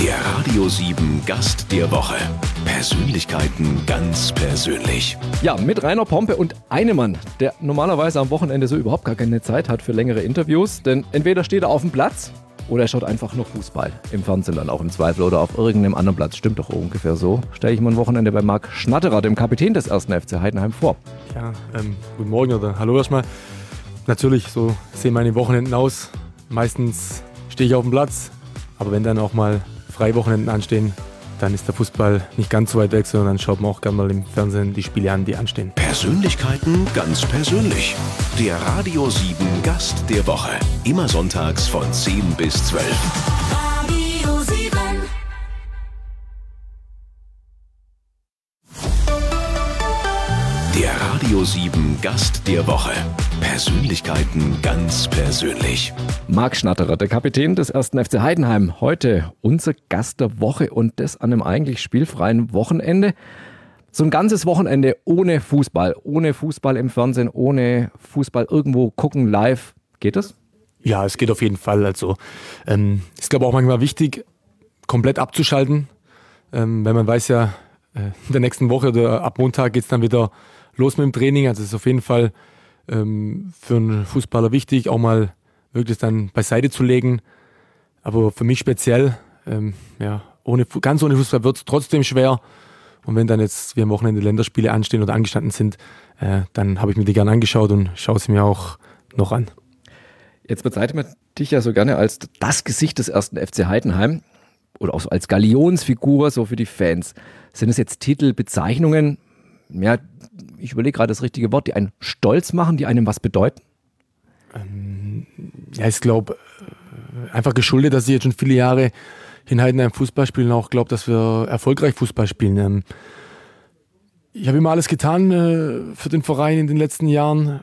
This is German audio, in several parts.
Der Radio 7 Gast der Woche. Persönlichkeiten ganz persönlich. Ja, mit Rainer Pompe und einem Mann, der normalerweise am Wochenende so überhaupt gar keine Zeit hat für längere Interviews. Denn entweder steht er auf dem Platz oder er schaut einfach nur Fußball. Im Fernsehen dann auch im Zweifel oder auf irgendeinem anderen Platz. Stimmt doch ungefähr so. Stelle ich mir ein Wochenende bei Marc Schnatterer, dem Kapitän des ersten FC Heidenheim, vor. Ja, ähm, guten Morgen oder hallo erstmal. Natürlich, so sehen meine Wochenenden aus. Meistens stehe ich auf dem Platz, aber wenn dann auch mal Freiwochenenden anstehen, dann ist der Fußball nicht ganz so weit weg, sondern dann schaut man auch gerne mal im Fernsehen die Spiele an, die anstehen. Persönlichkeiten ganz persönlich. Der Radio 7 Gast der Woche. Immer sonntags von 10 bis 12. 7 Gast der Woche. Persönlichkeiten ganz persönlich. Marc Schnatterer, der Kapitän des ersten FC Heidenheim. Heute unser Gast der Woche und das an einem eigentlich spielfreien Wochenende. So ein ganzes Wochenende ohne Fußball, ohne Fußball im Fernsehen, ohne Fußball irgendwo gucken live. Geht das? Ja, es geht auf jeden Fall. Also ähm, ist glaube auch manchmal wichtig, komplett abzuschalten, ähm, weil man weiß ja, äh, in der nächsten Woche oder ab Montag geht es dann wieder los mit dem Training. Also es ist auf jeden Fall ähm, für einen Fußballer wichtig, auch mal wirklich dann beiseite zu legen. Aber für mich speziell, ähm, ja, ohne, ganz ohne Fußball wird es trotzdem schwer. Und wenn dann jetzt wie am Wochenende Länderspiele anstehen oder angestanden sind, äh, dann habe ich mir die gerne angeschaut und schaue sie mir auch noch an. Jetzt bezeichnet man dich ja so gerne als das Gesicht des ersten FC Heidenheim oder auch so als Galionsfigur, so für die Fans. Sind es jetzt Titel, Bezeichnungen, ja, ich überlege gerade das richtige Wort, die einen stolz machen, die einem was bedeuten? Ja, ich glaube, einfach geschuldet, dass ich jetzt schon viele Jahre in Heidenheim Fußball spiele und auch glaube, dass wir erfolgreich Fußball spielen. Ähm, ich habe immer alles getan äh, für den Verein in den letzten Jahren,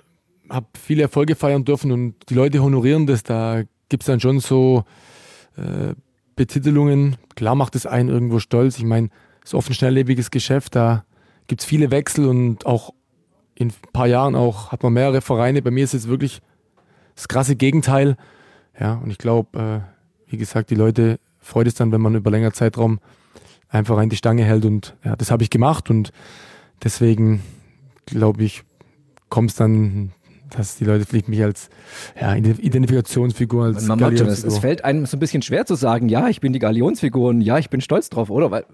habe viele Erfolge feiern dürfen und die Leute honorieren das. Da gibt es dann schon so äh, Betitelungen. Klar macht es einen irgendwo stolz. Ich meine, es ist oft ein schnelllebiges Geschäft, da gibt es viele Wechsel und auch in ein paar Jahren auch hat man mehrere Vereine. Bei mir ist es wirklich das krasse Gegenteil. Ja, und ich glaube, äh, wie gesagt, die Leute freut es dann, wenn man über länger Zeitraum einfach rein die Stange hält. Und ja, das habe ich gemacht und deswegen glaube ich, kommt es dann, dass die Leute vielleicht mich als ja, Identifikationsfigur, als Man schon, es, Galionsfigur- es fällt einem so ein bisschen schwer zu sagen, ja, ich bin die Galionsfigur und ja, ich bin stolz drauf, oder? Weil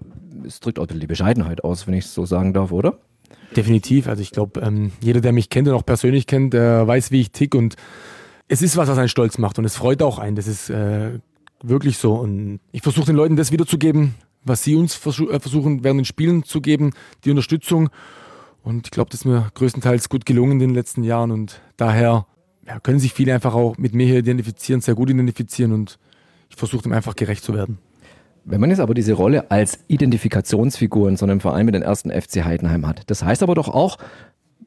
es drückt auch die Bescheidenheit aus, wenn ich es so sagen darf, oder? Definitiv. Also ich glaube, ähm, jeder, der mich kennt und auch persönlich kennt, der weiß, wie ich tick und es ist was, was einen stolz macht und es freut auch einen. Das ist äh, wirklich so. Und ich versuche den Leuten das wiederzugeben, was sie uns versu äh, versuchen während den Spielen zu geben, die Unterstützung. Und ich glaube, das ist mir größtenteils gut gelungen in den letzten Jahren und daher ja, können sich viele einfach auch mit mir hier identifizieren, sehr gut identifizieren und ich versuche dem einfach gerecht zu werden. Wenn man jetzt aber diese Rolle als Identifikationsfigur in so einem Verein mit den ersten FC Heidenheim hat, das heißt aber doch auch,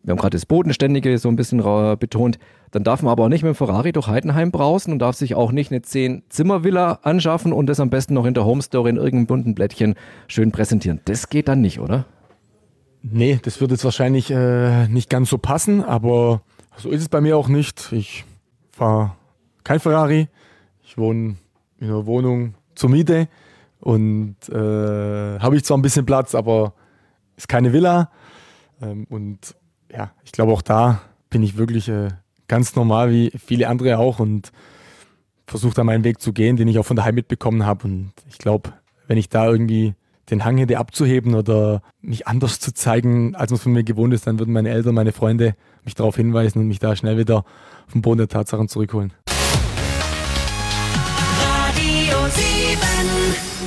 wir haben gerade das Bodenständige so ein bisschen betont, dann darf man aber auch nicht mit dem Ferrari durch Heidenheim brausen und darf sich auch nicht eine 10-Zimmer-Villa anschaffen und das am besten noch in der Home Story in irgendeinem bunten Blättchen schön präsentieren. Das geht dann nicht, oder? Nee, das wird jetzt wahrscheinlich äh, nicht ganz so passen, aber so ist es bei mir auch nicht. Ich fahre kein Ferrari. Ich wohne in einer Wohnung zur Miete und äh, habe ich zwar ein bisschen Platz, aber ist keine Villa. Ähm, und ja, ich glaube auch da bin ich wirklich äh, ganz normal wie viele andere auch und versuche da meinen Weg zu gehen, den ich auch von daheim mitbekommen habe. Und ich glaube, wenn ich da irgendwie den Hang hätte abzuheben oder mich anders zu zeigen, als man von mir gewohnt ist, dann würden meine Eltern, meine Freunde mich darauf hinweisen und mich da schnell wieder vom Boden der Tatsachen zurückholen. Radio 7.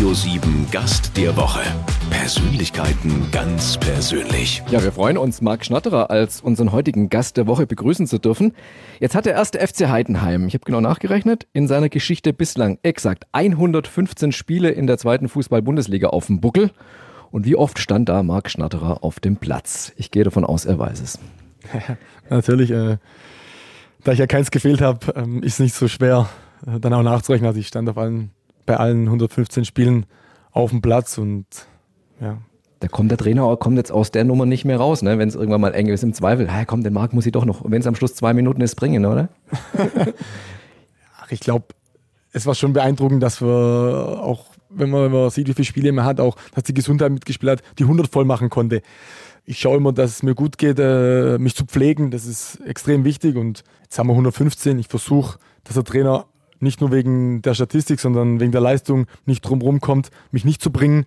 Radio 7 Gast der Woche. Persönlichkeiten ganz persönlich. Ja, wir freuen uns, Marc Schnatterer als unseren heutigen Gast der Woche begrüßen zu dürfen. Jetzt hat der erste FC Heidenheim, ich habe genau nachgerechnet, in seiner Geschichte bislang exakt 115 Spiele in der zweiten Fußball-Bundesliga auf dem Buckel. Und wie oft stand da Marc Schnatterer auf dem Platz? Ich gehe davon aus, er weiß es. Natürlich, äh, da ich ja keins gefehlt habe, ähm, ist nicht so schwer, äh, dann auch nachzurechnen. Also ich stand auf allen, bei allen 115 Spielen auf dem Platz und ja, Da kommt der Trainer kommt jetzt aus der Nummer nicht mehr raus, ne? wenn es irgendwann mal eng ist im Zweifel. Ja, komm, den Marc muss ich doch noch, wenn es am Schluss zwei Minuten ist, bringen, oder? ach, ich glaube, es war schon beeindruckend, dass wir auch, wenn man, wenn man sieht, wie viele Spiele man hat, auch, dass die Gesundheit mitgespielt hat, die 100 voll machen konnte. Ich schaue immer, dass es mir gut geht, äh, mich zu pflegen. Das ist extrem wichtig. Und jetzt haben wir 115. Ich versuche, dass der Trainer nicht nur wegen der Statistik, sondern wegen der Leistung nicht drumherum kommt, mich nicht zu bringen.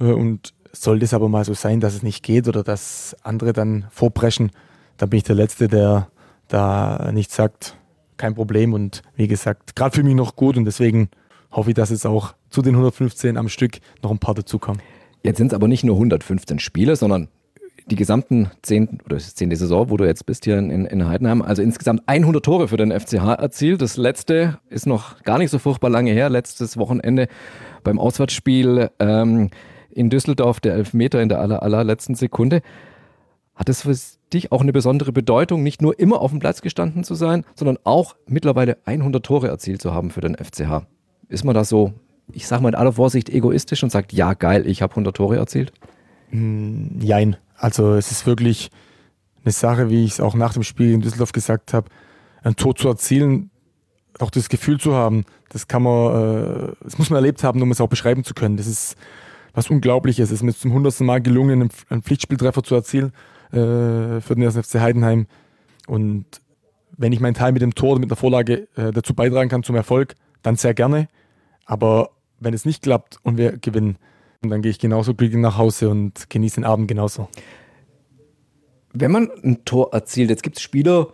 Äh, und sollte es aber mal so sein, dass es nicht geht oder dass andere dann vorpreschen, dann bin ich der Letzte, der da nicht sagt, kein Problem. Und wie gesagt, gerade für mich noch gut und deswegen hoffe ich, dass es auch zu den 115 am Stück noch ein paar dazukommen. Jetzt sind es aber nicht nur 115 Spiele, sondern die gesamten zehn oder zehnte Saison, wo du jetzt bist hier in, in Heidenheim, also insgesamt 100 Tore für den FCH erzielt. Das letzte ist noch gar nicht so furchtbar lange her, letztes Wochenende beim Auswärtsspiel ähm, in Düsseldorf, der Elfmeter in der aller, allerletzten Sekunde. Hat es für dich auch eine besondere Bedeutung, nicht nur immer auf dem Platz gestanden zu sein, sondern auch mittlerweile 100 Tore erzielt zu haben für den FCH? Ist man da so, ich sage mal in aller Vorsicht, egoistisch und sagt, ja geil, ich habe 100 Tore erzielt? Jein. Also es ist wirklich eine Sache, wie ich es auch nach dem Spiel in Düsseldorf gesagt habe, ein Tor zu erzielen, auch das Gefühl zu haben, das kann man, äh, das muss man erlebt haben, um es auch beschreiben zu können. Das ist was Unglaubliches. Es ist mir zum hundertsten Mal gelungen, einen, Pflichtspieltreffer zu erzielen äh, für den 1. FC Heidenheim. Und wenn ich meinen Teil mit dem Tor mit der Vorlage äh, dazu beitragen kann zum Erfolg, dann sehr gerne. Aber wenn es nicht klappt und wir gewinnen, dann gehe ich genauso glücklich nach Hause und genieße den Abend genauso. Wenn man ein Tor erzielt, jetzt gibt es Spieler,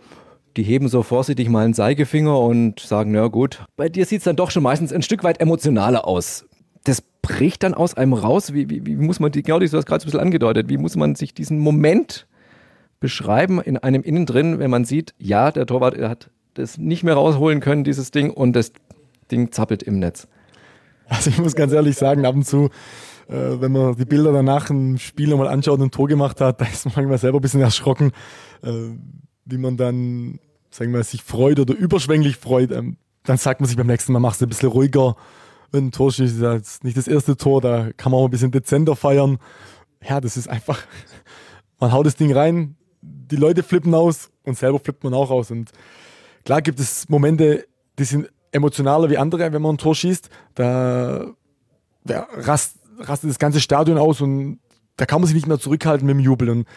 die heben so vorsichtig mal einen Zeigefinger und sagen, na gut, bei dir sieht es dann doch schon meistens ein Stück weit emotionaler aus. Das bricht dann aus einem raus. Wie, wie, wie muss man, die, genau, du hast gerade so ein bisschen angedeutet, wie muss man sich diesen Moment beschreiben in einem Innendrin, wenn man sieht, ja, der Torwart hat das nicht mehr rausholen können, dieses Ding, und das Ding zappelt im Netz. Also ich muss ganz ehrlich sagen, ab und zu, wenn man die Bilder danach im Spiel nochmal anschaut und ein Tor gemacht hat, da ist man manchmal selber ein bisschen erschrocken, äh, wie man dann, sagen wir sich freut oder überschwänglich freut. Ähm, dann sagt man sich beim nächsten Mal, machst du ein bisschen ruhiger. Wenn ein Tor schießt, ist nicht das erste Tor, da kann man auch ein bisschen dezenter feiern. Ja, das ist einfach, man haut das Ding rein, die Leute flippen aus und selber flippt man auch aus. Und klar gibt es Momente, die sind emotionaler wie andere, wenn man ein Tor schießt. Da ja, rast, rastet das ganze Stadion aus und da kann man sich nicht mehr zurückhalten mit dem Jubel. Und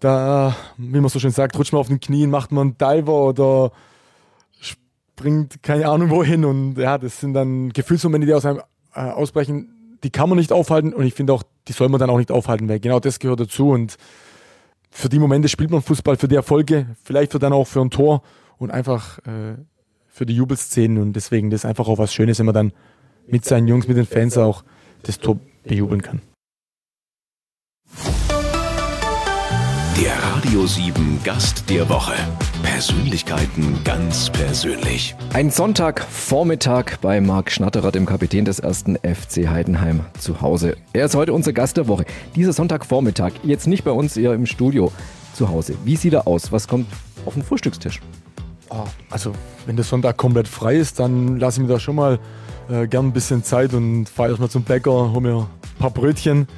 da, wie man so schön sagt, rutscht man auf den Knien, macht man einen Diver oder springt keine Ahnung wohin. Und ja, das sind dann Gefühlsmomente, die aus einem äh, ausbrechen, die kann man nicht aufhalten und ich finde auch, die soll man dann auch nicht aufhalten, weil genau das gehört dazu. Und für die Momente spielt man Fußball, für die Erfolge, vielleicht für dann auch für ein Tor und einfach äh, für die Jubelszenen und deswegen das ist einfach auch was Schönes, wenn man dann mit seinen Jungs, mit den Fans auch das Tor bejubeln kann. Der Radio 7 Gast der Woche. Persönlichkeiten ganz persönlich. Ein Sonntagvormittag bei Marc Schnatterer, dem Kapitän des ersten FC Heidenheim zu Hause. Er ist heute unser Gast der Woche. Dieser Sonntagvormittag, jetzt nicht bei uns, eher im Studio zu Hause. Wie sieht er aus? Was kommt auf den Frühstückstisch? Oh, also, wenn der Sonntag komplett frei ist, dann lasse ich mir da schon mal äh, gern ein bisschen Zeit und fahre erstmal zum Bäcker, hole mir ein paar Brötchen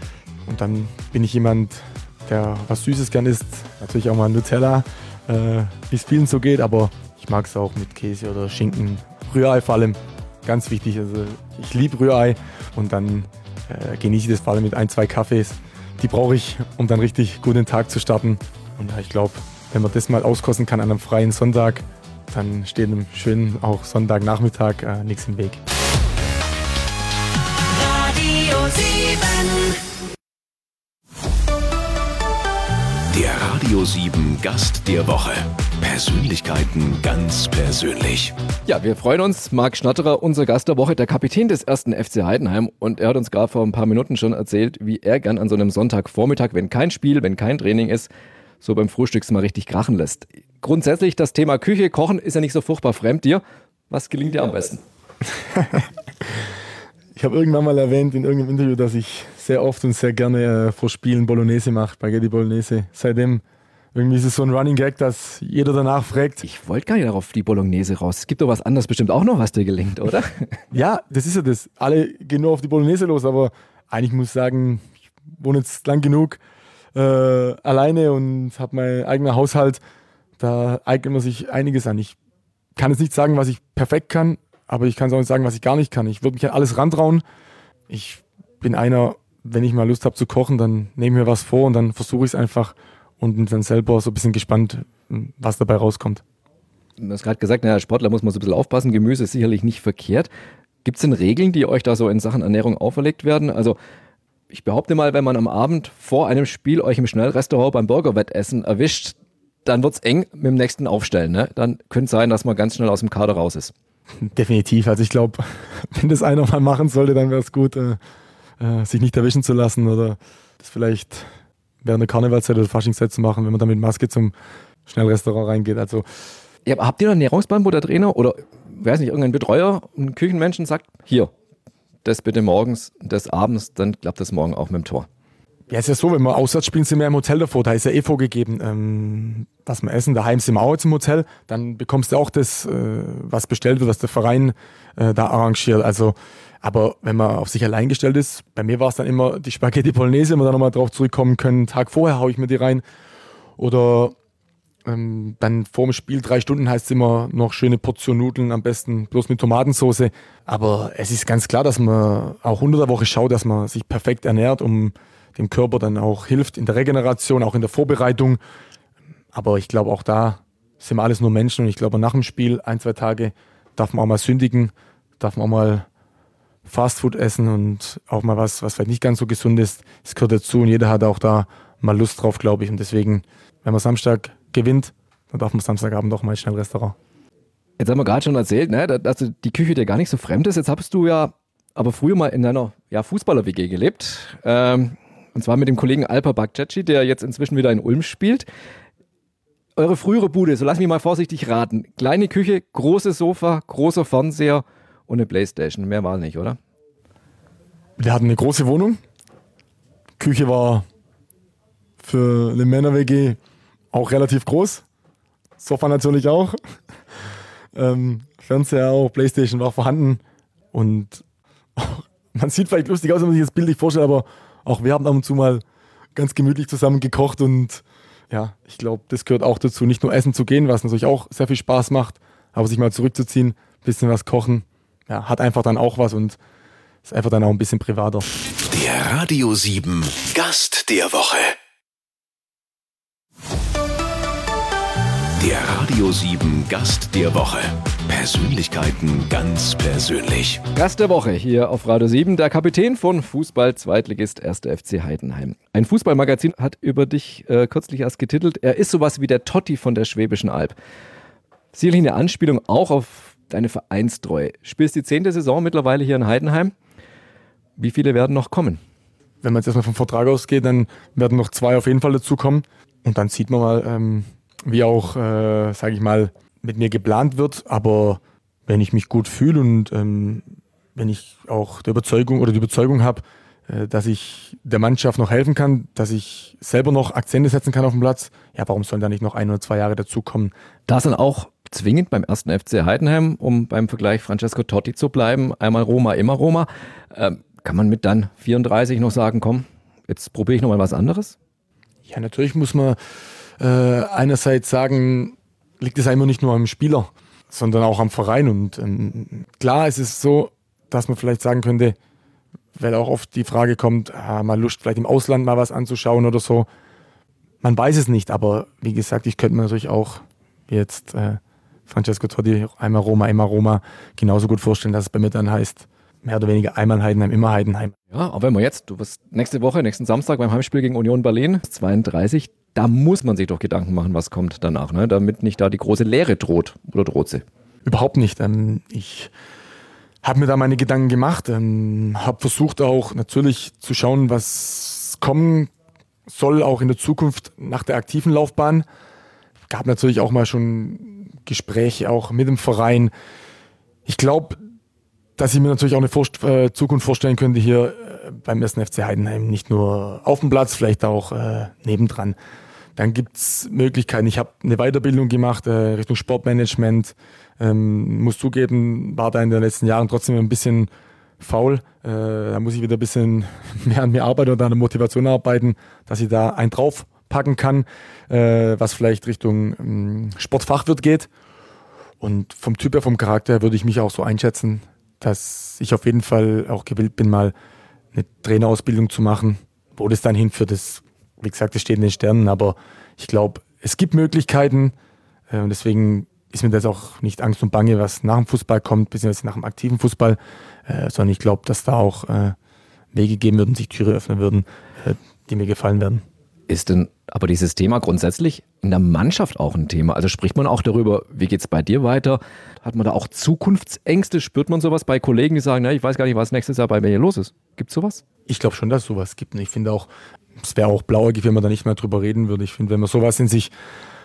und dann bin ich jemand, der was Süßes gern isst. Natürlich auch mal Nutella, äh, wie es vielen so geht, aber ich mag es auch mit Käse oder Schinken. Rührei vor allem, ganz wichtig. Also ich liebe Rührei und dann äh, genieße ich das vor allem mit ein, zwei Kaffees. Die brauche ich, um dann richtig gut den Tag zu starten. Und ja, ich glaube, wenn man das mal auskosten kann an einem freien Sonntag, dann steht einem schönen auch Sonntagnachmittag äh, nichts im Weg. Radio 7. Der Radio 7 Gast der Woche. Persönlichkeiten ganz persönlich. Ja, wir freuen uns. Marc Schnatterer, unser Gast der Woche, der Kapitän des ersten FC Heidenheim. Und er hat uns gerade vor ein paar Minuten schon erzählt, wie er gern an so einem Sonntagvormittag, wenn kein Spiel, wenn kein Training ist, so beim Frühstücks mal richtig krachen lässt. Grundsätzlich das Thema Küche, Kochen ist ja nicht so furchtbar fremd dir. Was gelingt dir am besten? Ich habe irgendwann mal erwähnt in irgendeinem Interview, dass ich sehr oft und sehr gerne äh, vor Spielen Bolognese mache, Spaghetti Bolognese. Seitdem irgendwie ist es so ein Running Gag, dass jeder danach fragt. Ich wollte gar nicht darauf die Bolognese raus. Es gibt doch was anderes bestimmt auch noch, was dir gelingt, oder? Ja, das ist ja das. Alle gehen nur auf die Bolognese los, aber eigentlich muss ich sagen, ich wohne jetzt lang genug äh, alleine und habe meinen eigenen Haushalt. Da eignet man sich einiges an. Ich kann jetzt nicht sagen, was ich perfekt kann, aber ich kann es auch nicht sagen, was ich gar nicht kann. Ich würde mich an alles rantrauen. Ich bin einer, wenn ich mal Lust habe zu kochen, dann nehme ich mir was vor und dann versuche ich es einfach und bin dann selber so ein bisschen gespannt, was dabei rauskommt. Du hast gerade gesagt, naja, Sportler muss man so ein bisschen aufpassen, Gemüse ist sicherlich nicht verkehrt. Gibt es denn Regeln, die euch da so in Sachen Ernährung auferlegt werden? Also ich behaupte mal, wenn man am Abend vor einem Spiel euch im Schnellrestaurant beim Burgerwettessen erwischt, dann wird es eng mit dem nächsten Aufstellen. Ne? Dann könnte es sein, dass man ganz schnell aus dem Kader raus ist. Definitiv. Also ich glaube, wenn das einer mal machen sollte, dann wäre es gut, äh, äh, sich nicht erwischen zu lassen oder das vielleicht während der Karnevalszeit oder Faschingszeit zu machen, wenn man dann mit Maske zum Schnellrestaurant reingeht. Also ja, habt ihr einen Ernährungsplan, wo der Trainer oder weiß nicht, irgendein Betreuer, ein Küchenmenschen sagt, hier, das bitte morgens, das abends, dann klappt das morgen auch mit dem Tor. Ja, ist ja so, wenn wir auswärts spielen, sind wir im Hotel davor. Da ist ja eh vorgegeben, ähm, was wir essen. Daheim sind wir auch jetzt im Hotel. Dann bekommst du auch das, äh, was bestellt wird, was der Verein äh, da arrangiert. Also, aber wenn man auf sich allein gestellt ist, bei mir war es dann immer die Spaghetti Bolognese, wenn wir da nochmal drauf zurückkommen können. Tag vorher haue ich mir die rein. Oder ähm, dann vor dem Spiel drei Stunden heißt es immer noch schöne Portion Nudeln, am besten bloß mit Tomatensauce. Aber es ist ganz klar, dass man auch unter der Woche schaut, dass man sich perfekt ernährt, um dem Körper dann auch hilft in der Regeneration, auch in der Vorbereitung. Aber ich glaube, auch da sind wir alles nur Menschen und ich glaube, nach dem Spiel, ein, zwei Tage, darf man auch mal sündigen, darf man auch mal Fastfood essen und auch mal was, was vielleicht nicht ganz so gesund ist. Es gehört dazu und jeder hat auch da mal Lust drauf, glaube ich. Und deswegen, wenn man Samstag gewinnt, dann darf man Samstagabend auch mal schnell Restaurant. Jetzt haben wir gerade schon erzählt, ne, dass die Küche dir gar nicht so fremd ist. Jetzt hast du ja aber früher mal in einer ja, Fußballer-WG gelebt. Ähm, und zwar mit dem Kollegen Alper Bakceci, der jetzt inzwischen wieder in Ulm spielt. Eure frühere Bude, so lass mich mal vorsichtig raten. Kleine Küche, großes Sofa, großer Fernseher und eine Playstation. Mehr war nicht, oder? Wir hatten eine große Wohnung. Küche war für eine Männer-WG auch relativ groß. Sofa natürlich auch. ähm, Fernseher auch, Playstation war vorhanden. Und man sieht vielleicht lustig aus, wenn man sich das Bild nicht vorstellt, aber auch wir haben ab und zu mal ganz gemütlich zusammen gekocht und ja, ich glaube, das gehört auch dazu, nicht nur essen zu gehen, was natürlich auch sehr viel Spaß macht, aber sich mal zurückzuziehen, bisschen was kochen, ja, hat einfach dann auch was und ist einfach dann auch ein bisschen privater. Der Radio 7 Gast der Woche. Der Radio 7 Gast der Woche. Persönlichkeiten ganz persönlich. Gast der Woche hier auf Radio 7, der Kapitän von Fußball-Zweitligist 1. FC Heidenheim. Ein Fußballmagazin hat über dich äh, kürzlich erst getitelt, er ist sowas wie der Totti von der Schwäbischen Alb. Sicherlich eine Anspielung auch auf deine Vereinstreue. Spielst die zehnte Saison mittlerweile hier in Heidenheim. Wie viele werden noch kommen? Wenn man jetzt erstmal vom Vertrag ausgeht, dann werden noch zwei auf jeden Fall dazukommen. Und dann sieht man mal, ähm, wie auch, äh, sage ich mal, mit mir geplant wird. Aber wenn ich mich gut fühle und ähm, wenn ich auch der Überzeugung oder die Überzeugung habe, äh, dass ich der Mannschaft noch helfen kann, dass ich selber noch Akzente setzen kann auf dem Platz, ja, warum sollen da nicht noch ein oder zwei Jahre dazukommen? Da dann auch zwingend beim ersten FC Heidenheim, um beim Vergleich Francesco Totti zu bleiben, einmal Roma, immer Roma. Ähm, kann man mit dann 34 noch sagen, komm, jetzt probiere ich nochmal was anderes? Ja, natürlich muss man äh, einerseits sagen, liegt es einmal nicht nur am Spieler, sondern auch am Verein. Und ähm, klar, es so, dass man vielleicht sagen könnte, weil auch oft die Frage kommt, ah, mal Lust, vielleicht im Ausland mal was anzuschauen oder so. Man weiß es nicht, aber wie gesagt, ich könnte mir natürlich auch jetzt äh, Francesco Totti, einmal Roma, einmal Roma, genauso gut vorstellen, dass es bei mir dann heißt, mehr oder weniger einmal Heidenheim, immer Heidenheim. Ja, aber wenn wir jetzt, du wirst nächste Woche, nächsten Samstag beim Heimspiel gegen Union Berlin, 32, da muss man sich doch Gedanken machen, was kommt danach, ne? damit nicht da die große Leere droht oder droht sie. Überhaupt nicht. Ähm, ich habe mir da meine Gedanken gemacht, ähm, habe versucht auch natürlich zu schauen, was kommen soll, auch in der Zukunft nach der aktiven Laufbahn. Gab natürlich auch mal schon Gespräche auch mit dem Verein. Ich glaube, dass ich mir natürlich auch eine Vorst äh, Zukunft vorstellen könnte hier äh, beim ersten FC Heidenheim, nicht nur auf dem Platz, vielleicht auch äh, nebendran. Dann gibt's Möglichkeiten. Ich habe eine Weiterbildung gemacht äh, Richtung Sportmanagement. Ähm, muss zugeben, war da in den letzten Jahren trotzdem ein bisschen faul. Äh, da muss ich wieder ein bisschen mehr an mir arbeiten oder an der Motivation arbeiten, dass ich da einen draufpacken kann, äh, was vielleicht Richtung ähm, Sportfachwirt geht. Und vom Typ her, vom Charakter her würde ich mich auch so einschätzen, dass ich auf jeden Fall auch gewillt bin, mal eine Trainerausbildung zu machen. Wo das dann hinführt, das, wie gesagt, das steht in den Sternen, aber ich glaube, es gibt Möglichkeiten äh, und deswegen ist mir das auch nicht Angst und Bange, was nach dem Fußball kommt, beziehungsweise nach dem aktiven Fußball, äh, sondern ich glaube, dass da auch äh, Wege geben würden, sich Türe öffnen würden, die mir gefallen werden. Ist denn aber dieses Thema grundsätzlich in der Mannschaft auch ein Thema? Also spricht man auch darüber, wie geht es bei dir weiter? Hat man da auch Zukunftsängste? Spürt man sowas bei Kollegen, die sagen, na, ich weiß gar nicht, was nächstes Jahr bei mir hier los ist? Gibt es sowas? Ich glaube schon, dass es sowas gibt. Und ich finde auch, es wäre auch blauäugig, wenn man da nicht mehr drüber reden würde. Ich finde, wenn man sowas in sich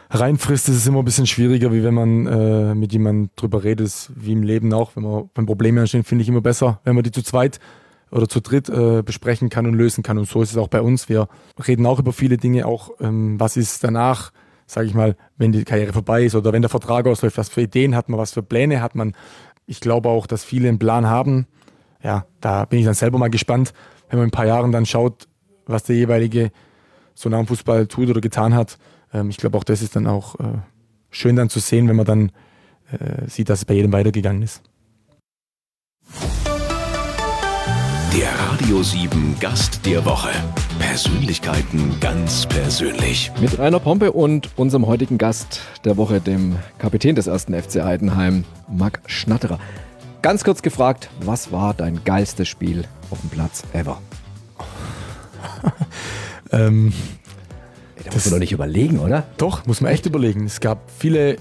reinfrisst, ist es immer ein bisschen schwieriger, wie wenn man äh, mit jemandem drüber redet, wie im Leben auch. Wenn, man, wenn Probleme entstehen, finde ich immer besser, wenn man die zu zweit oder zu dritt äh, besprechen kann und lösen kann. Und so ist es auch bei uns. Wir reden auch über viele Dinge, auch ähm, was ist danach, sage ich mal, wenn die Karriere vorbei ist oder wenn der Vertrag ausläuft, was für Ideen hat man, was für Pläne hat man. Ich glaube auch, dass viele einen Plan haben. Ja, da bin ich dann selber mal gespannt, wenn man in ein paar Jahren dann schaut, was der jeweilige so nach dem Fußball tut oder getan hat. Ähm, ich glaube auch, das ist dann auch äh, schön dann zu sehen, wenn man dann äh, sieht, dass es bei jedem weitergegangen ist. Radio 7 Gast der Woche. Persönlichkeiten ganz persönlich. Mit Rainer Pompe und unserem heutigen Gast der Woche, dem Kapitän des ersten FC Heidenheim, Marc Schnatterer. Ganz kurz gefragt, was war dein geilstes Spiel auf dem Platz ever? ähm, da muss man doch nicht überlegen, oder? Doch, muss man echt überlegen. Es gab viele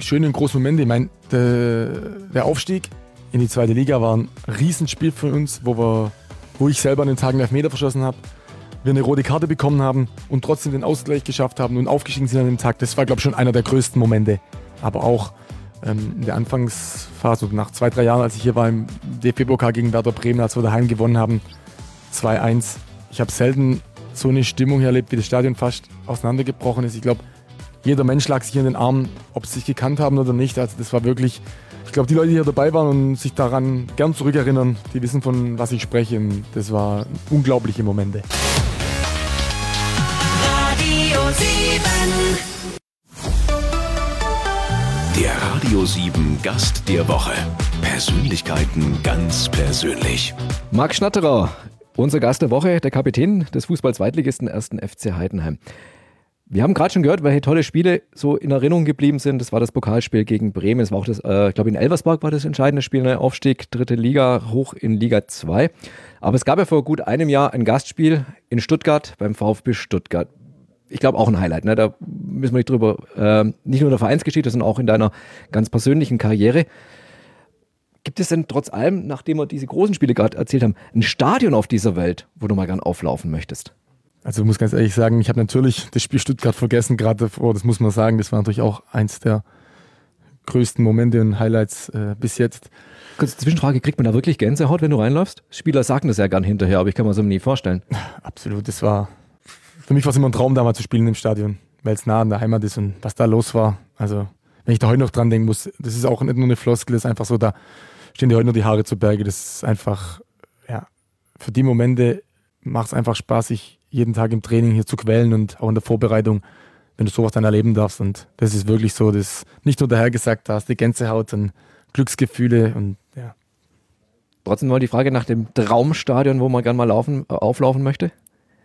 schöne und große Momente. Ich meine, der, der Aufstieg in die zweite Liga war ein Riesenspiel für uns, wo, wir, wo ich selber an den Tagen Elfmeter verschossen habe, wir eine rote Karte bekommen haben und trotzdem den Ausgleich geschafft haben und aufgestiegen sind an dem Tag. Das war, glaube ich, schon einer der größten Momente. Aber auch ähm, in der Anfangsphase, nach zwei, drei Jahren, als ich hier war im DFB-Pokal gegen Werder Bremen, als wir daheim gewonnen haben, 2-1. Ich habe selten so eine Stimmung erlebt, wie das Stadion fast auseinandergebrochen ist. Ich glaube, jeder Mensch lag sich in den Armen, ob sie sich gekannt haben oder nicht. Also das war wirklich ich glaube, die Leute, die hier dabei waren und sich daran gern zurückerinnern, die wissen, von was ich spreche. Und das war unglaubliche Momente. Radio 7. Der Radio 7 Gast der Woche. Persönlichkeiten ganz persönlich. Marc Schnatterer, unser Gast der Woche, der Kapitän des Fußball-Zweitligisten 1. FC Heidenheim. Wir haben gerade schon gehört, welche tolle Spiele so in Erinnerung geblieben sind. Das war das Pokalspiel gegen Bremen. Es war auch das, äh, ich glaube, in Elversberg war das entscheidende Spiel, neuer Aufstieg, dritte Liga, hoch in Liga 2. Aber es gab ja vor gut einem Jahr ein Gastspiel in Stuttgart beim VfB Stuttgart. Ich glaube auch ein Highlight. Ne? Da müssen wir nicht drüber, äh, nicht nur in der Vereinsgeschichte, sondern auch in deiner ganz persönlichen Karriere. Gibt es denn trotz allem, nachdem wir diese großen Spiele gerade erzählt haben, ein Stadion auf dieser Welt, wo du mal gern auflaufen möchtest? Also ich muss ganz ehrlich sagen, ich habe natürlich das Spiel Stuttgart vergessen, gerade davor, das muss man sagen, das war natürlich auch eins der größten Momente und Highlights äh, bis jetzt. Kurze Zwischenfrage, kriegt man da wirklich Gänsehaut, wenn du reinläufst? Spieler sagen das ja gern hinterher, aber ich kann mir so nie vorstellen. Absolut, das war, für mich war es immer ein Traum, da mal zu spielen im Stadion, weil es nah an der Heimat ist und was da los war. Also, wenn ich da heute noch dran denken muss, das ist auch nicht nur eine Floskel, das ist einfach so, da stehen dir heute noch die Haare zu Berge. Das ist einfach, ja, für die Momente macht es einfach Spaß, sich jeden Tag im Training hier zu quälen und auch in der Vorbereitung, wenn du sowas dann erleben darfst. Und das ist wirklich so, das nicht nur dahergesagt, da hast du Gänsehaut und Glücksgefühle und ja. Trotzdem mal die Frage nach dem Traumstadion, wo man gerne mal laufen, äh, auflaufen möchte?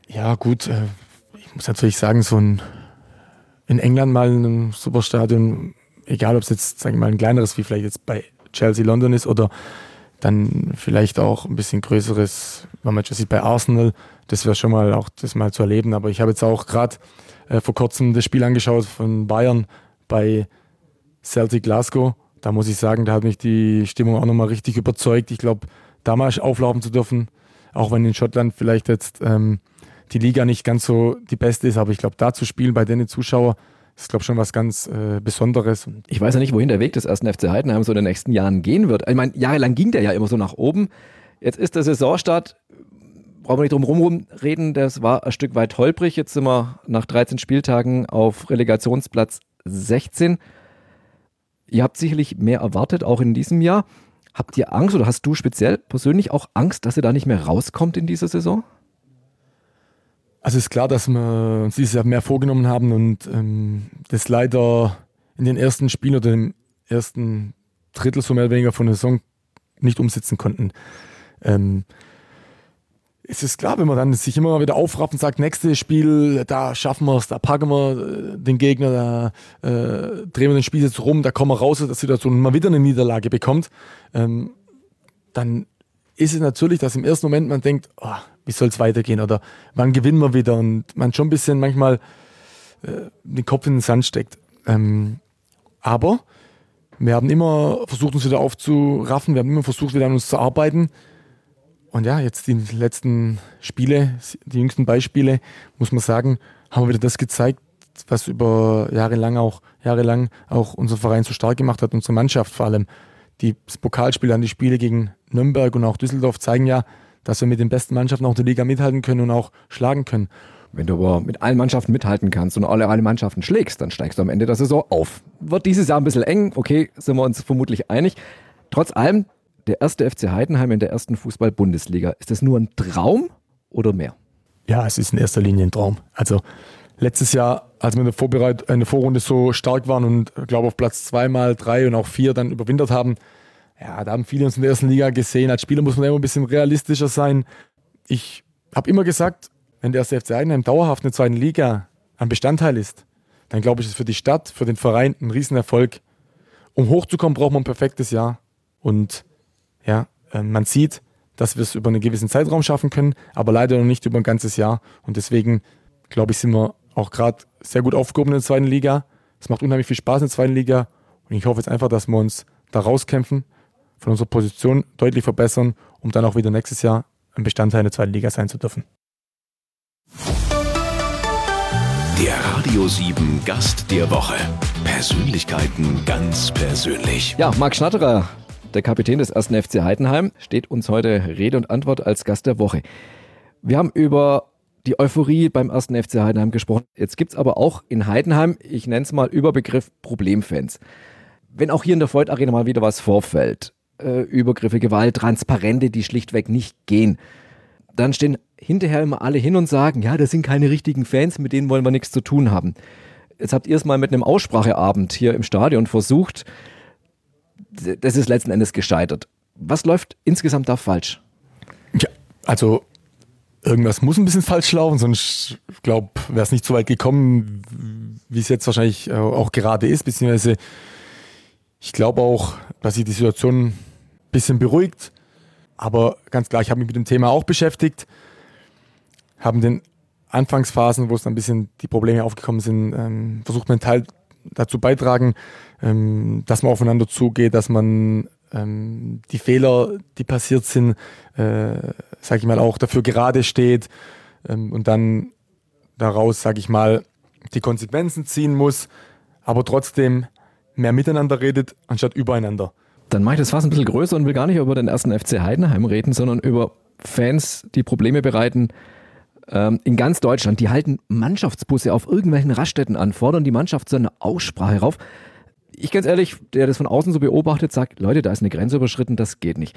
Ja, gut, äh, ich muss natürlich sagen, so ein in England mal ein Superstadion, egal ob es jetzt, sagen wir mal, ein kleineres wie vielleicht jetzt bei Chelsea London ist oder dann vielleicht auch ein bisschen größeres, wenn man jetzt sieht bei Arsenal, das wäre schon mal auch das mal zu erleben. Aber ich habe jetzt auch gerade äh, vor kurzem das Spiel angeschaut von Bayern bei Celtic Glasgow. Da muss ich sagen, da hat mich die Stimmung auch nochmal richtig überzeugt. Ich glaube, damals auflaufen zu dürfen, auch wenn in Schottland vielleicht jetzt ähm, die Liga nicht ganz so die beste ist, aber ich glaube, da zu spielen bei den Zuschauern, ist, glaube ich, schon was ganz äh, Besonderes. Ich weiß ja nicht, wohin der Weg des ersten FC Heidenheim so in den nächsten Jahren gehen wird. Ich meine, jahrelang ging der ja immer so nach oben. Jetzt ist der Saisonstart brauchen wir nicht drum herum reden, das war ein Stück weit holprig. Jetzt sind wir nach 13 Spieltagen auf Relegationsplatz 16. Ihr habt sicherlich mehr erwartet, auch in diesem Jahr. Habt ihr Angst oder hast du speziell persönlich auch Angst, dass ihr da nicht mehr rauskommt in dieser Saison? Also ist klar, dass wir uns dieses Jahr mehr vorgenommen haben und ähm, das leider in den ersten Spielen oder im ersten Drittel so mehr oder weniger von der Saison nicht umsetzen konnten. Ähm, es ist klar, wenn man dann sich immer wieder aufrafft und sagt, nächstes Spiel, da schaffen wir es, da packen wir äh, den Gegner, da äh, drehen wir den Spiel jetzt rum, da kommen wir raus aus der Situation und mal wieder eine Niederlage bekommt, ähm, dann ist es natürlich, dass im ersten Moment man denkt, oh, wie soll es weitergehen oder wann gewinnen wir wieder und man schon ein bisschen manchmal äh, den Kopf in den Sand steckt. Ähm, aber wir haben immer versucht, uns wieder aufzuraffen, wir haben immer versucht, wieder an uns zu arbeiten. Und ja, jetzt die letzten Spiele, die jüngsten Beispiele, muss man sagen, haben wir wieder das gezeigt, was über Jahre lang auch, jahrelang auch unser Verein so stark gemacht hat, unsere Mannschaft vor allem. Die Pokalspiele an die Spiele gegen Nürnberg und auch Düsseldorf zeigen ja, dass wir mit den besten Mannschaften auch der Liga mithalten können und auch schlagen können. Wenn du aber mit allen Mannschaften mithalten kannst und alle, alle Mannschaften schlägst, dann steigst du am Ende der Saison auf. Wird dieses Jahr ein bisschen eng, okay, sind wir uns vermutlich einig. Trotz allem, der erste FC Heidenheim in der ersten Fußball-Bundesliga, ist das nur ein Traum oder mehr? Ja, es ist in erster Linie ein Traum. Also letztes Jahr, als wir in der, Vorbereit in der Vorrunde so stark waren und ich glaube auf Platz zweimal, drei und auch vier dann überwintert haben, ja, da haben viele uns in der ersten Liga gesehen. Als Spieler muss man immer ein bisschen realistischer sein. Ich habe immer gesagt, wenn der erste FC Heidenheim dauerhaft in der zweiten Liga ein Bestandteil ist, dann glaube ich, ist für die Stadt, für den Verein ein Riesenerfolg. Um hochzukommen, braucht man ein perfektes Jahr. Und ja, äh, man sieht, dass wir es über einen gewissen Zeitraum schaffen können, aber leider noch nicht über ein ganzes Jahr. Und deswegen, glaube ich, sind wir auch gerade sehr gut aufgehoben in der zweiten Liga. Es macht unheimlich viel Spaß in der zweiten Liga. Und ich hoffe jetzt einfach, dass wir uns da rauskämpfen, von unserer Position deutlich verbessern, um dann auch wieder nächstes Jahr ein Bestandteil in der zweiten Liga sein zu dürfen. Der Radio 7 Gast der Woche. Persönlichkeiten ganz persönlich. Ja, Marc Schnatterer, der Kapitän des ersten FC Heidenheim, steht uns heute Rede und Antwort als Gast der Woche. Wir haben über die Euphorie beim ersten FC Heidenheim gesprochen. Jetzt gibt es aber auch in Heidenheim, ich nenne es mal Überbegriff Problemfans. Wenn auch hier in der Voigt Arena mal wieder was vorfällt, äh, Übergriffe, Gewalt, Transparente, die schlichtweg nicht gehen, dann stehen hinterher immer alle hin und sagen, ja, das sind keine richtigen Fans, mit denen wollen wir nichts zu tun haben. Jetzt habt ihr es mal mit einem Ausspracheabend hier im Stadion versucht. Das ist letzten Endes gescheitert. Was läuft insgesamt da falsch? Ja, also irgendwas muss ein bisschen falsch laufen, sonst glaube wäre es nicht so weit gekommen, wie es jetzt wahrscheinlich äh, auch gerade ist, beziehungsweise ich glaube auch, dass sich die Situation ein bisschen beruhigt. Aber ganz klar, ich habe mich mit dem Thema auch beschäftigt, haben den Anfangsphasen, wo es dann ein bisschen die Probleme aufgekommen sind, ähm, versucht Teil dazu beitragen, ähm, dass man aufeinander zugeht, dass man ähm, die Fehler, die passiert sind, äh, sage ich mal, auch dafür gerade steht ähm, und dann daraus, sage ich mal, die Konsequenzen ziehen muss, aber trotzdem mehr miteinander redet, anstatt übereinander. Dann mache ich das fast ein bisschen größer und will gar nicht über den ersten FC Heidenheim reden, sondern über Fans, die Probleme bereiten ähm, in ganz Deutschland. Die halten Mannschaftsbusse auf irgendwelchen Raststätten an, fordern die Mannschaft zu einer Aussprache rauf. Ich ganz ehrlich, der das von außen so beobachtet, sagt, Leute, da ist eine Grenze überschritten, das geht nicht.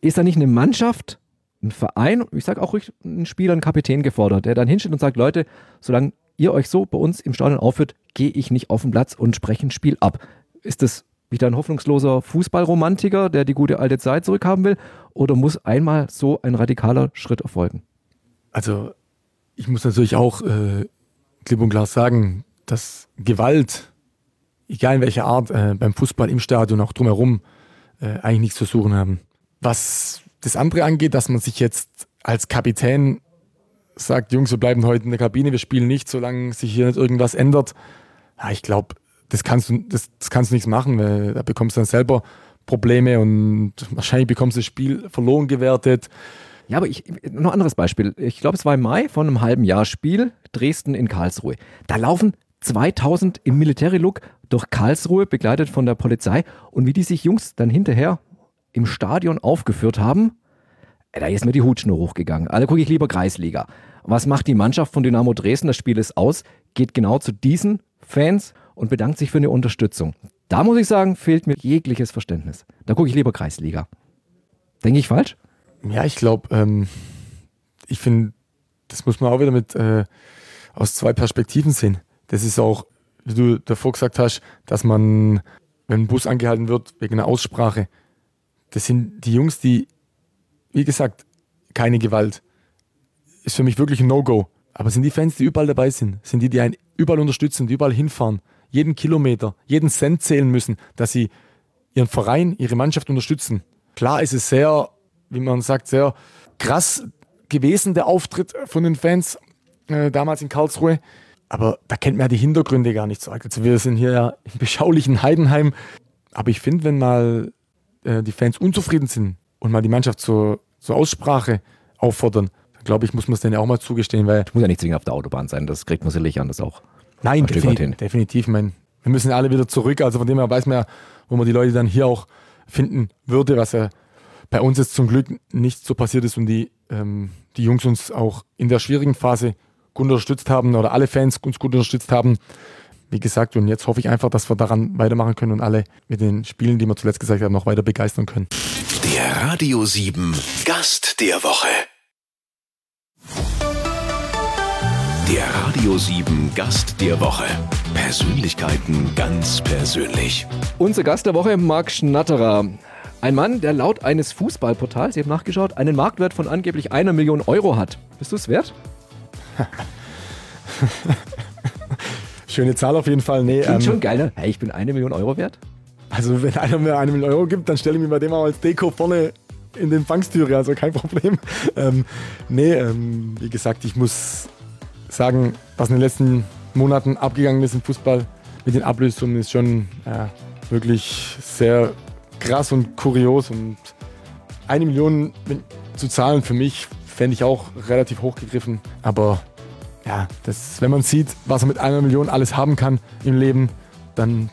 Ist da nicht eine Mannschaft, ein Verein, ich sage auch ruhig ein Spieler, ein Kapitän gefordert, der dann hinsteht und sagt, Leute, solange ihr euch so bei uns im Stadion aufführt, gehe ich nicht auf den Platz und spreche ein Spiel ab. Ist das wieder ein hoffnungsloser Fußballromantiker, der die gute alte Zeit zurückhaben will? Oder muss einmal so ein radikaler Schritt erfolgen? Also, ich muss natürlich auch äh, klipp und klar sagen, dass Gewalt, egal in welcher Art, äh, beim Fußball im Stadion auch drumherum äh, eigentlich nichts zu suchen haben. Was das andere angeht, dass man sich jetzt als Kapitän sagt, Jungs, wir bleiben heute in der Kabine, wir spielen nicht, solange sich hier nicht irgendwas ändert. Ja, ich glaube, das kannst du, das, das kannst du nichts machen, weil da bekommst du dann selber Probleme und wahrscheinlich bekommst du das Spiel verloren gewertet. Ja, aber ich, noch ein anderes Beispiel. Ich glaube, es war im Mai von einem halben Jahr Spiel, Dresden in Karlsruhe. Da laufen 2000 im Military-Look durch Karlsruhe, begleitet von der Polizei. Und wie die sich Jungs dann hinterher im Stadion aufgeführt haben, da ist mir die Hutschnur hochgegangen. Alle gucke ich lieber Kreisliga. Was macht die Mannschaft von Dynamo Dresden? Das Spiel ist aus, geht genau zu diesen Fans und bedankt sich für eine Unterstützung. Da muss ich sagen, fehlt mir jegliches Verständnis. Da gucke ich lieber Kreisliga. Denke ich falsch? Ja, ich glaube, ähm, ich finde, das muss man auch wieder mit äh, aus zwei Perspektiven sehen. Das ist auch, wie du davor gesagt hast, dass man wenn ein Bus angehalten wird wegen einer Aussprache, das sind die Jungs, die, wie gesagt, keine Gewalt. Ist für mich wirklich ein No-Go. Aber sind die Fans, die überall dabei sind, sind die, die einen überall unterstützen, die überall hinfahren, jeden Kilometer, jeden Cent zählen müssen, dass sie ihren Verein, ihre Mannschaft unterstützen. Klar ist es sehr, wie man sagt, sehr krass gewesen, der Auftritt von den Fans äh, damals in Karlsruhe. Aber da kennt man ja die Hintergründe gar nicht so. Also wir sind hier ja im beschaulichen Heidenheim. Aber ich finde, wenn mal äh, die Fans unzufrieden sind und mal die Mannschaft zur, zur Aussprache auffordern, dann glaube ich, muss man es denen ja auch mal zugestehen, weil Muss ja nicht zwingend auf der Autobahn sein, das kriegt man sicherlich anders auch. Nein, definitiv, definitiv. Ich meine, wir müssen ja alle wieder zurück. Also von dem her weiß man ja, wo man die Leute dann hier auch finden würde, was ja bei uns jetzt zum Glück nicht so passiert ist und die, ähm, die Jungs uns auch in der schwierigen Phase gut unterstützt haben oder alle Fans uns gut unterstützt haben. Wie gesagt, und jetzt hoffe ich einfach, dass wir daran weitermachen können und alle mit den Spielen, die wir zuletzt gesagt haben, noch weiter begeistern können. Der Radio 7 Gast der Woche. Der Radio 7 Gast der Woche. Persönlichkeiten ganz persönlich. Unser Gast der Woche, Marc Schnatterer. Ein Mann, der laut eines Fußballportals, ich habe nachgeschaut, einen Marktwert von angeblich einer Million Euro hat. Bist du es wert? Schöne Zahl auf jeden Fall. Nee, Klingt ähm, schon geil, ne? Hey, ich bin eine Million Euro wert? Also wenn einer mir eine Million Euro gibt, dann stelle ich mich bei dem auch als Deko vorne in den Empfangstüre, also kein Problem. Ähm, nee, ähm, wie gesagt, ich muss sagen, was in den letzten Monaten abgegangen ist im Fußball mit den Ablösungen ist schon ja, wirklich sehr krass und kurios und eine Million zu zahlen für mich fände ich auch relativ hochgegriffen, aber ja, das, wenn man sieht, was er mit einer Million alles haben kann im Leben, dann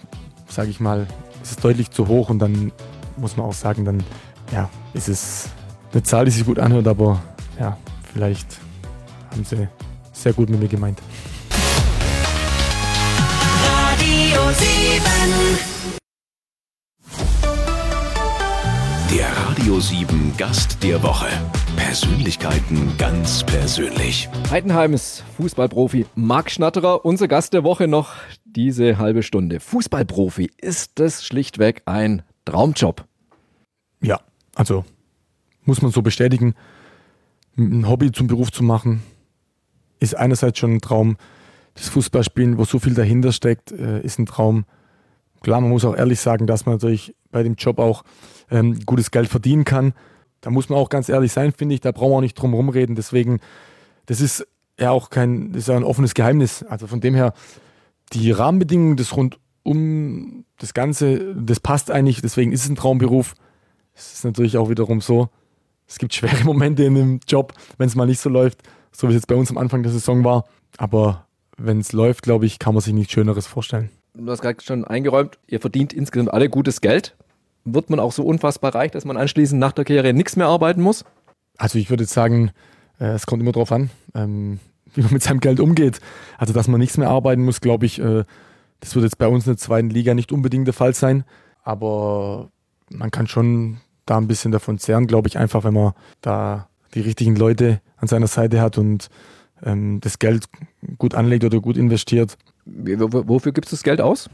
sage ich mal, ist es deutlich zu hoch und dann muss man auch sagen, dann ja, ist es eine Zahl, die sich gut anhört, aber ja, vielleicht haben sie sehr gut mit mir gemeint. Radio 7. Der Radio 7 Gast der Woche. Persönlichkeiten ganz persönlich. Heidenheims Fußballprofi Marc Schnatterer, unser Gast der Woche noch diese halbe Stunde. Fußballprofi, ist das schlichtweg ein Traumjob? Ja, also muss man so bestätigen, ein Hobby zum Beruf zu machen, ist einerseits schon ein Traum. Das Fußballspielen, wo so viel dahinter steckt, äh, ist ein Traum. Klar, man muss auch ehrlich sagen, dass man natürlich bei dem Job auch ähm, gutes Geld verdienen kann. Da muss man auch ganz ehrlich sein, finde ich. Da brauchen wir auch nicht drum rumreden. Deswegen, das ist ja auch kein, ist ja ein offenes Geheimnis. Also von dem her, die Rahmenbedingungen, das rund um das Ganze, das passt eigentlich. Deswegen ist es ein Traumberuf. Es ist natürlich auch wiederum so, es gibt schwere Momente in dem Job, wenn es mal nicht so läuft, so wie es jetzt bei uns am Anfang der Saison war. Aber wenn es läuft, glaube ich, kann man sich nichts Schöneres vorstellen. Du hast gerade schon eingeräumt, ihr verdient insgesamt alle gutes Geld. Wird man auch so unfassbar reich, dass man anschließend nach der Karriere nichts mehr arbeiten muss? Also ich würde jetzt sagen, äh, es kommt immer darauf an, ähm, wie man mit seinem Geld umgeht. Also dass man nichts mehr arbeiten muss, glaube ich, äh, das wird jetzt bei uns in der zweiten Liga nicht unbedingt der Fall sein. Aber man kann schon da ein bisschen davon zehren, glaube ich, einfach, wenn man da die richtigen Leute an seiner Seite hat und ähm, das Geld gut anlegt oder gut investiert. Wofür gibst du das Geld aus?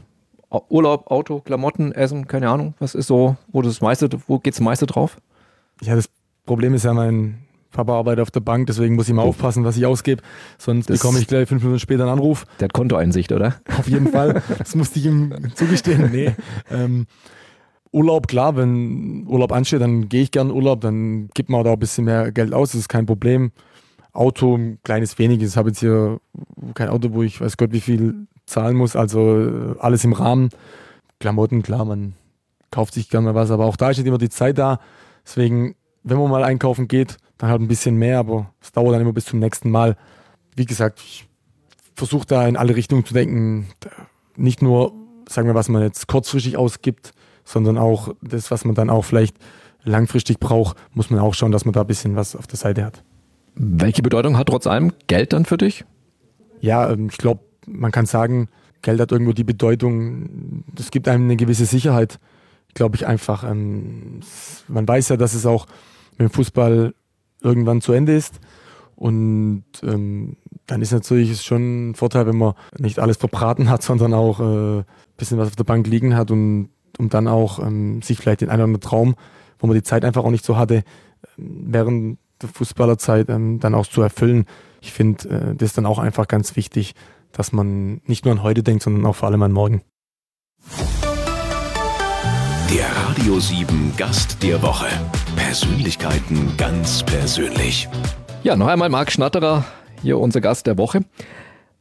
Au- Urlaub, Auto, Klamotten, Essen, keine Ahnung. Was ist so, wo das meiste, wo geht's meiste drauf? Ja, das Problem ist ja, mein Papa arbeitet auf der Bank, deswegen muss ich mal aufpassen, was ich ausgebe. Sonst Das- bekomme ich gleich fünf Minuten später einen Anruf. Der hat Kontoeinsicht, oder? Auf jeden Fall. Das musste ich ihm zugestehen. Nee. Ähm, Urlaub, klar, wenn Urlaub ansteht, dann gehe ich gern Urlaub, dann gibt man da ein bisschen mehr Geld aus, das ist kein Problem. Auto, ein kleines weniges. Ich habe jetzt hier kein Auto, wo ich weiß Gott wie viel zahlen muss, also äh, alles im Rahmen. Klamotten, klar, man kauft sich gerne mal was, aber auch da ist nicht immer die Zeit da. Deswegen, wenn man mal einkaufen geht, dann halt ein bisschen mehr, aber es dauert dann immer bis zum nächsten Mal. Wie gesagt, ich versuche da in alle Richtungen zu denken. Nicht nur, sagen wir, was man jetzt kurzfristig ausgibt, sondern auch das, was man dann auch vielleicht langfristig braucht, muss man auch schauen, dass man da ein bisschen was auf der Seite hat. Welche Bedeutung hat trotz allem Geld dann für dich? Ja, ähm, ich glaube, man kann sagen, Geld hat irgendwo die Bedeutung, das gibt einem eine gewisse Sicherheit, glaube ich einfach. Ähm, es- man weiß ja, dass es auch mit dem Fußball irgendwann zu Ende ist. Und ähm, dann ist natürlich es schon ein Vorteil, wenn man nicht alles verbraten hat, sondern auch äh, ein bisschen was auf der Bank liegen hat. Und um dann auch ähm, sich vielleicht den einen oder anderen Traum, wo man die Zeit einfach auch nicht so hatte, während der Fußballerzeit ähm, dann auch zu erfüllen. Ich finde, äh, das dann auch einfach ganz wichtig, dass man nicht nur an heute denkt, sondern auch vor allem an morgen. Der Radio 7 Gast der Woche. Persönlichkeiten ganz persönlich. Ja, noch einmal Marc Schnatterer, hier unser Gast der Woche.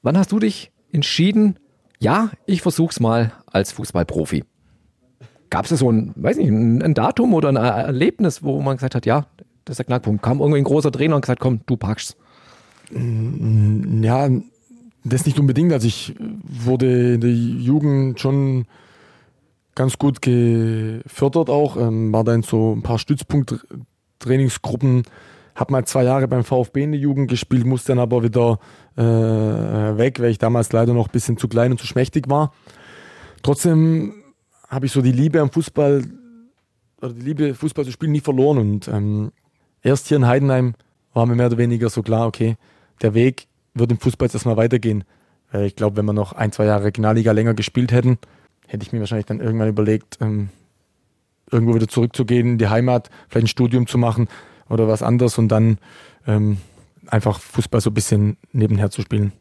Wann hast du dich entschieden, ja, ich versuch's mal als Fußballprofi? Gab es so ein, weiß nicht, ein, ein Datum oder ein Erlebnis, wo man gesagt hat, ja, das ist der Knackpunkt. Kam irgendwie ein großer Trainer und gesagt, komm, du packst. Ja, das nicht unbedingt. Also ich wurde in der Jugend schon ganz gut gefördert auch, ähm, war da in so ein paar Stützpunkt-Trainingsgruppen, habe mal zwei Jahre beim VfB in der Jugend gespielt, musste dann aber wieder äh, weg, weil ich damals leider noch ein bisschen zu klein und zu schmächtig war. Trotzdem habe ich so die Liebe am Fußball oder die Liebe Fußball zu spielen nie verloren und ähm, erst hier in Heidenheim war mir mehr oder weniger so klar, okay, der Weg wird im Fußball jetzt erstmal weitergehen. Weil ich glaube, wenn wir noch ein, zwei Jahre Regionalliga länger gespielt hätten, hätte ich mir wahrscheinlich dann irgendwann überlegt, ähm, irgendwo wieder zurückzugehen, in die Heimat, vielleicht ein Studium zu machen oder was anderes und dann ähm, einfach Fußball so ein bisschen nebenher zu spielen.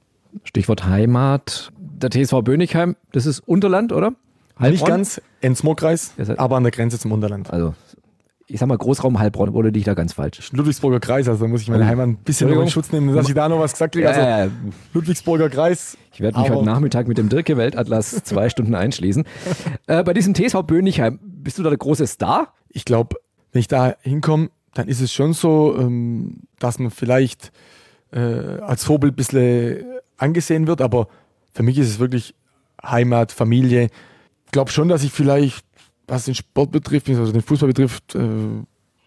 Stichwort Heimat. Der TSV Bönigheim, das ist Unterland, oder? Heilbronn? Nicht ganz, Ensmore-Kreis, aber an der Grenze zum Unterland. Also ich sag mal, Großraum Heilbronn, oder liegt da ganz falsch? Ludwigsburger Kreis, also da muss ich meine Heimat ein bisschen in Schutz nehmen, dass ich da noch was gesagt kriege. Also ja, Ludwigsburger Kreis. Ich werde mich heute Nachmittag mit dem Dirke Weltatlas zwei Stunden einschließen. Äh, bei diesem TSV Bönigheim, bist du da der große Star? Ich glaube, wenn ich da hinkomme, dann ist es schon so, ähm, dass man vielleicht äh, als Vorbild ein bisschen angesehen wird, aber für mich ist es wirklich Heimat, Familie. Ich glaube schon, dass ich vielleicht was den Sport betrifft, also den Fußball betrifft, äh,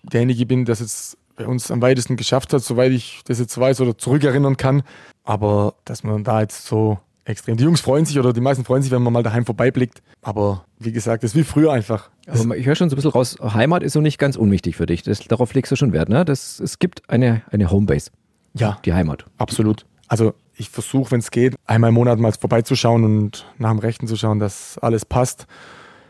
derjenige bin, der es jetzt bei uns am weitesten geschafft hat, soweit ich das jetzt weiß oder zurückerinnern kann. Aber dass man da jetzt so extrem. Die Jungs freuen sich oder die meisten freuen sich, wenn man mal daheim vorbeiblickt. Aber wie gesagt, das ist wie früher einfach. Aber ich höre schon so ein bisschen raus, Heimat ist so nicht ganz unwichtig für dich. Das, darauf legst du schon Wert, ne? Das, es gibt eine, eine Homebase. Ja. Die Heimat. Absolut. Also ich versuche, wenn es geht, einmal im Monat mal vorbeizuschauen und nach dem Rechten zu schauen, dass alles passt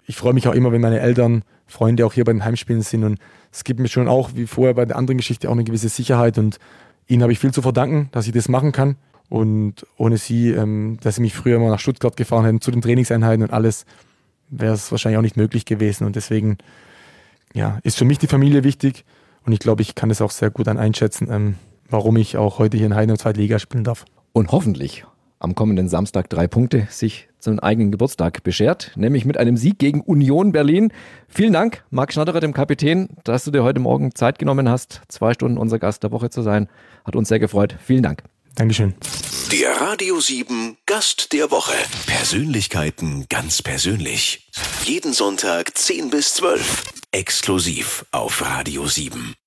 ich freue mich auch immer, wenn meine Eltern, Freunde auch hier bei den Heimspielen sind. Und es gibt mir schon auch, wie vorher bei der anderen Geschichte, auch eine gewisse Sicherheit. Und ihnen habe ich viel zu verdanken, dass ich das machen kann. Und ohne sie, ähm, dass sie mich früher immer nach Stuttgart gefahren hätten, zu den Trainingseinheiten und alles, wäre es wahrscheinlich auch nicht möglich gewesen. Und deswegen, ja, ist für mich die Familie wichtig. Und ich glaube, ich kann es auch sehr gut dann einschätzen, ähm, warum ich auch heute hier in Heiden und Zweite Liga spielen darf. Und hoffentlich am kommenden Samstag drei Punkte sich zum eigenen Geburtstag beschert, nämlich mit einem Sieg gegen Union Berlin. Vielen Dank, Marc Schnatterer, dem Kapitän, dass du dir heute Morgen Zeit genommen hast, zwei Stunden unser Gast der Woche zu sein. Hat uns sehr gefreut. Vielen Dank. Dankeschön. Der Radio 7 Gast der Woche. Persönlichkeiten ganz persönlich. Jeden Sonntag 10 bis 12. Exklusiv auf Radio 7.